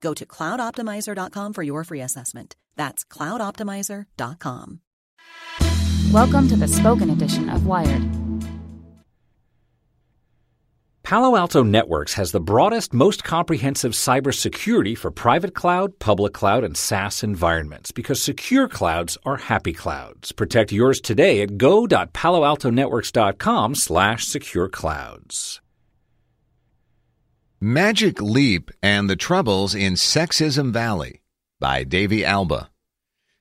Go to cloudoptimizer.com for your free assessment. That's cloudoptimizer.com. Welcome to the spoken edition of Wired. Palo Alto Networks has the broadest, most comprehensive cybersecurity for private cloud, public cloud, and SaaS environments because secure clouds are happy clouds. Protect yours today at go.paloaltonetworks.com slash secure clouds. Magic Leap and the Troubles in Sexism Valley by Davey Alba.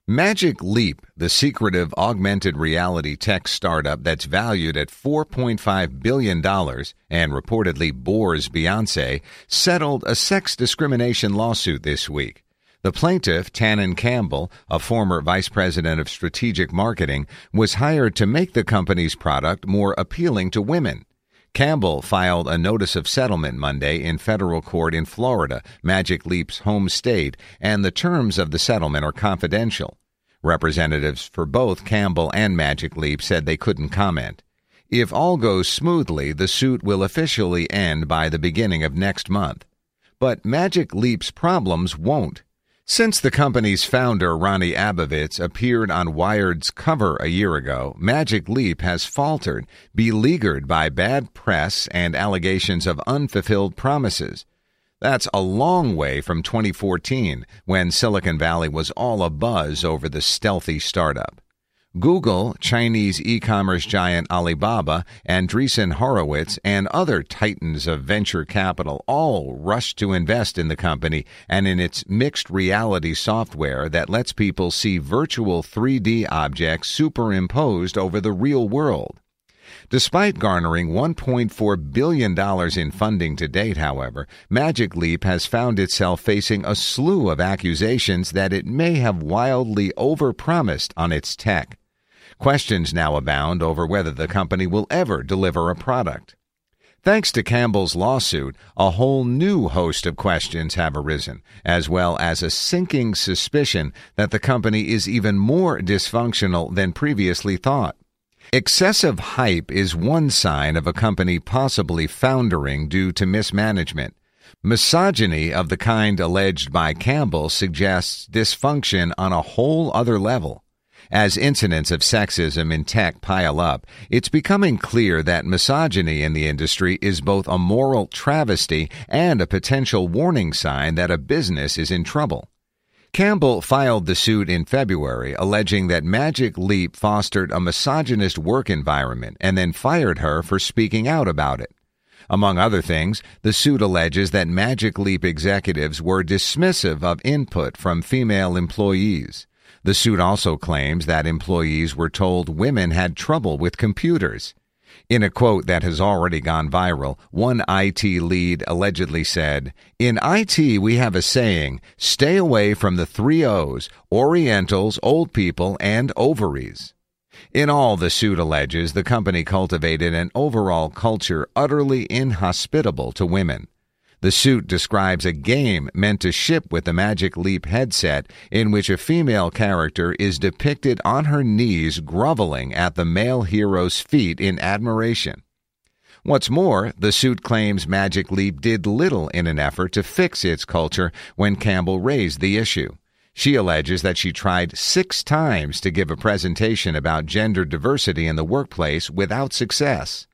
Magic Leap, the secretive augmented reality tech startup that's valued at $4.5 billion and reportedly bores Beyonce, settled a sex discrimination lawsuit this week. The plaintiff, Tannen Campbell, a former vice president of strategic marketing, was hired to make the company's product more appealing to women. Campbell filed a notice of settlement Monday in federal court in Florida, Magic Leap's home state, and the terms of the settlement are confidential. Representatives for both Campbell and Magic Leap said they couldn't comment. If all goes smoothly, the suit will officially end by the beginning of next month. But Magic Leap's problems won't. Since the company's founder, Rony Abovitz, appeared on Wired's cover a year ago, Magic Leap has faltered, beleaguered by bad press and allegations of unfulfilled promises. That's a long way from 2014, when Silicon Valley was all abuzz over the stealthy startup. Google, Chinese e commerce giant Alibaba, Andreessen Horowitz, and other titans of venture capital all rushed to invest in the company and in its mixed reality software that lets people see virtual 3D objects superimposed over the real world. Despite garnering $1.4 billion in funding to date, however, Magic Leap has found itself facing a slew of accusations that it may have wildly overpromised on its tech. Questions now abound over whether the company will ever deliver a product. Thanks to Campbell's lawsuit, a whole new host of questions have arisen, as well as a sinking suspicion that the company is even more dysfunctional than previously thought. Excessive hype is one sign of a company possibly foundering due to mismanagement. Misogyny of the kind alleged by Campbell suggests dysfunction on a whole other level. As incidents of sexism in tech pile up, it's becoming clear that misogyny in the industry is both a moral travesty and a potential warning sign that a business is in trouble. Campbell filed the suit in February, alleging that Magic Leap fostered a misogynist work environment and then fired her for speaking out about it. Among other things, the suit alleges that Magic Leap executives were dismissive of input from female employees. The suit also claims that employees were told women had trouble with computers. In a quote that has already gone viral, one IT lead allegedly said, In IT, we have a saying stay away from the three O's Orientals, old people, and ovaries. In all, the suit alleges the company cultivated an overall culture utterly inhospitable to women. The suit describes a game meant to ship with the Magic Leap headset in which a female character is depicted on her knees groveling at the male hero's feet in admiration. What's more, the suit claims Magic Leap did little in an effort to fix its culture when Campbell raised the issue. She alleges that she tried six times to give a presentation about gender diversity in the workplace without success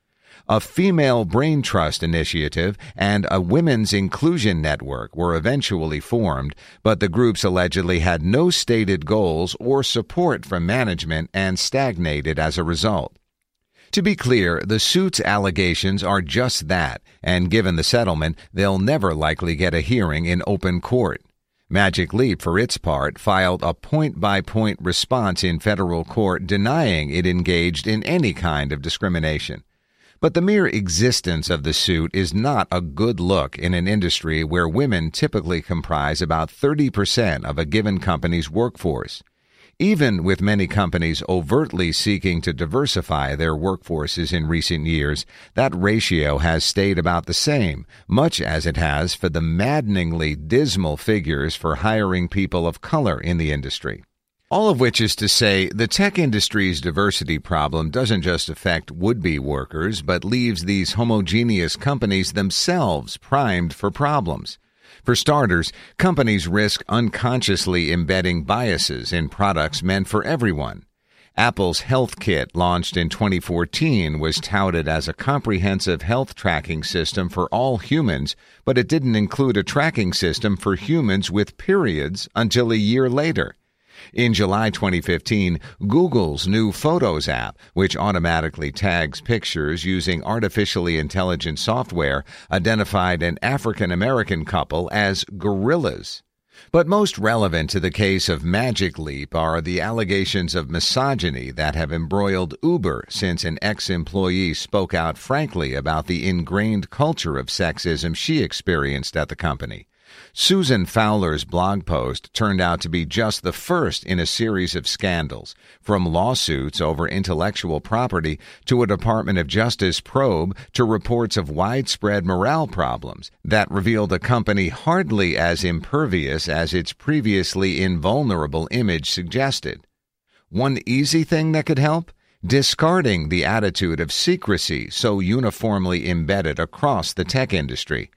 a female brain trust initiative, and a women's inclusion network were eventually formed, but the groups allegedly had no stated goals or support from management and stagnated as a result. To be clear, the suit's allegations are just that, and given the settlement, they'll never likely get a hearing in open court. Magic Leap, for its part, filed a point by point response in federal court denying it engaged in any kind of discrimination. But the mere existence of the suit is not a good look in an industry where women typically comprise about 30% of a given company's workforce. Even with many companies overtly seeking to diversify their workforces in recent years, that ratio has stayed about the same, much as it has for the maddeningly dismal figures for hiring people of color in the industry. All of which is to say, the tech industry's diversity problem doesn't just affect would be workers, but leaves these homogeneous companies themselves primed for problems. For starters, companies risk unconsciously embedding biases in products meant for everyone. Apple's Health Kit, launched in 2014, was touted as a comprehensive health tracking system for all humans, but it didn't include a tracking system for humans with periods until a year later. In July 2015, Google's new Photos app, which automatically tags pictures using artificially intelligent software, identified an African American couple as gorillas. But most relevant to the case of Magic Leap are the allegations of misogyny that have embroiled Uber since an ex employee spoke out frankly about the ingrained culture of sexism she experienced at the company. Susan Fowler's blog post turned out to be just the first in a series of scandals, from lawsuits over intellectual property to a Department of Justice probe to reports of widespread morale problems that revealed a company hardly as impervious as its previously invulnerable image suggested. One easy thing that could help? Discarding the attitude of secrecy so uniformly embedded across the tech industry.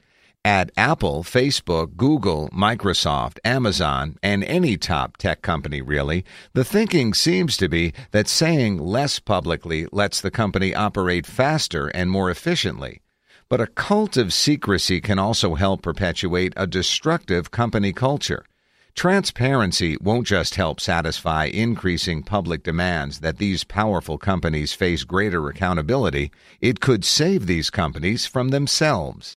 At Apple, Facebook, Google, Microsoft, Amazon, and any top tech company, really, the thinking seems to be that saying less publicly lets the company operate faster and more efficiently. But a cult of secrecy can also help perpetuate a destructive company culture. Transparency won't just help satisfy increasing public demands that these powerful companies face greater accountability, it could save these companies from themselves.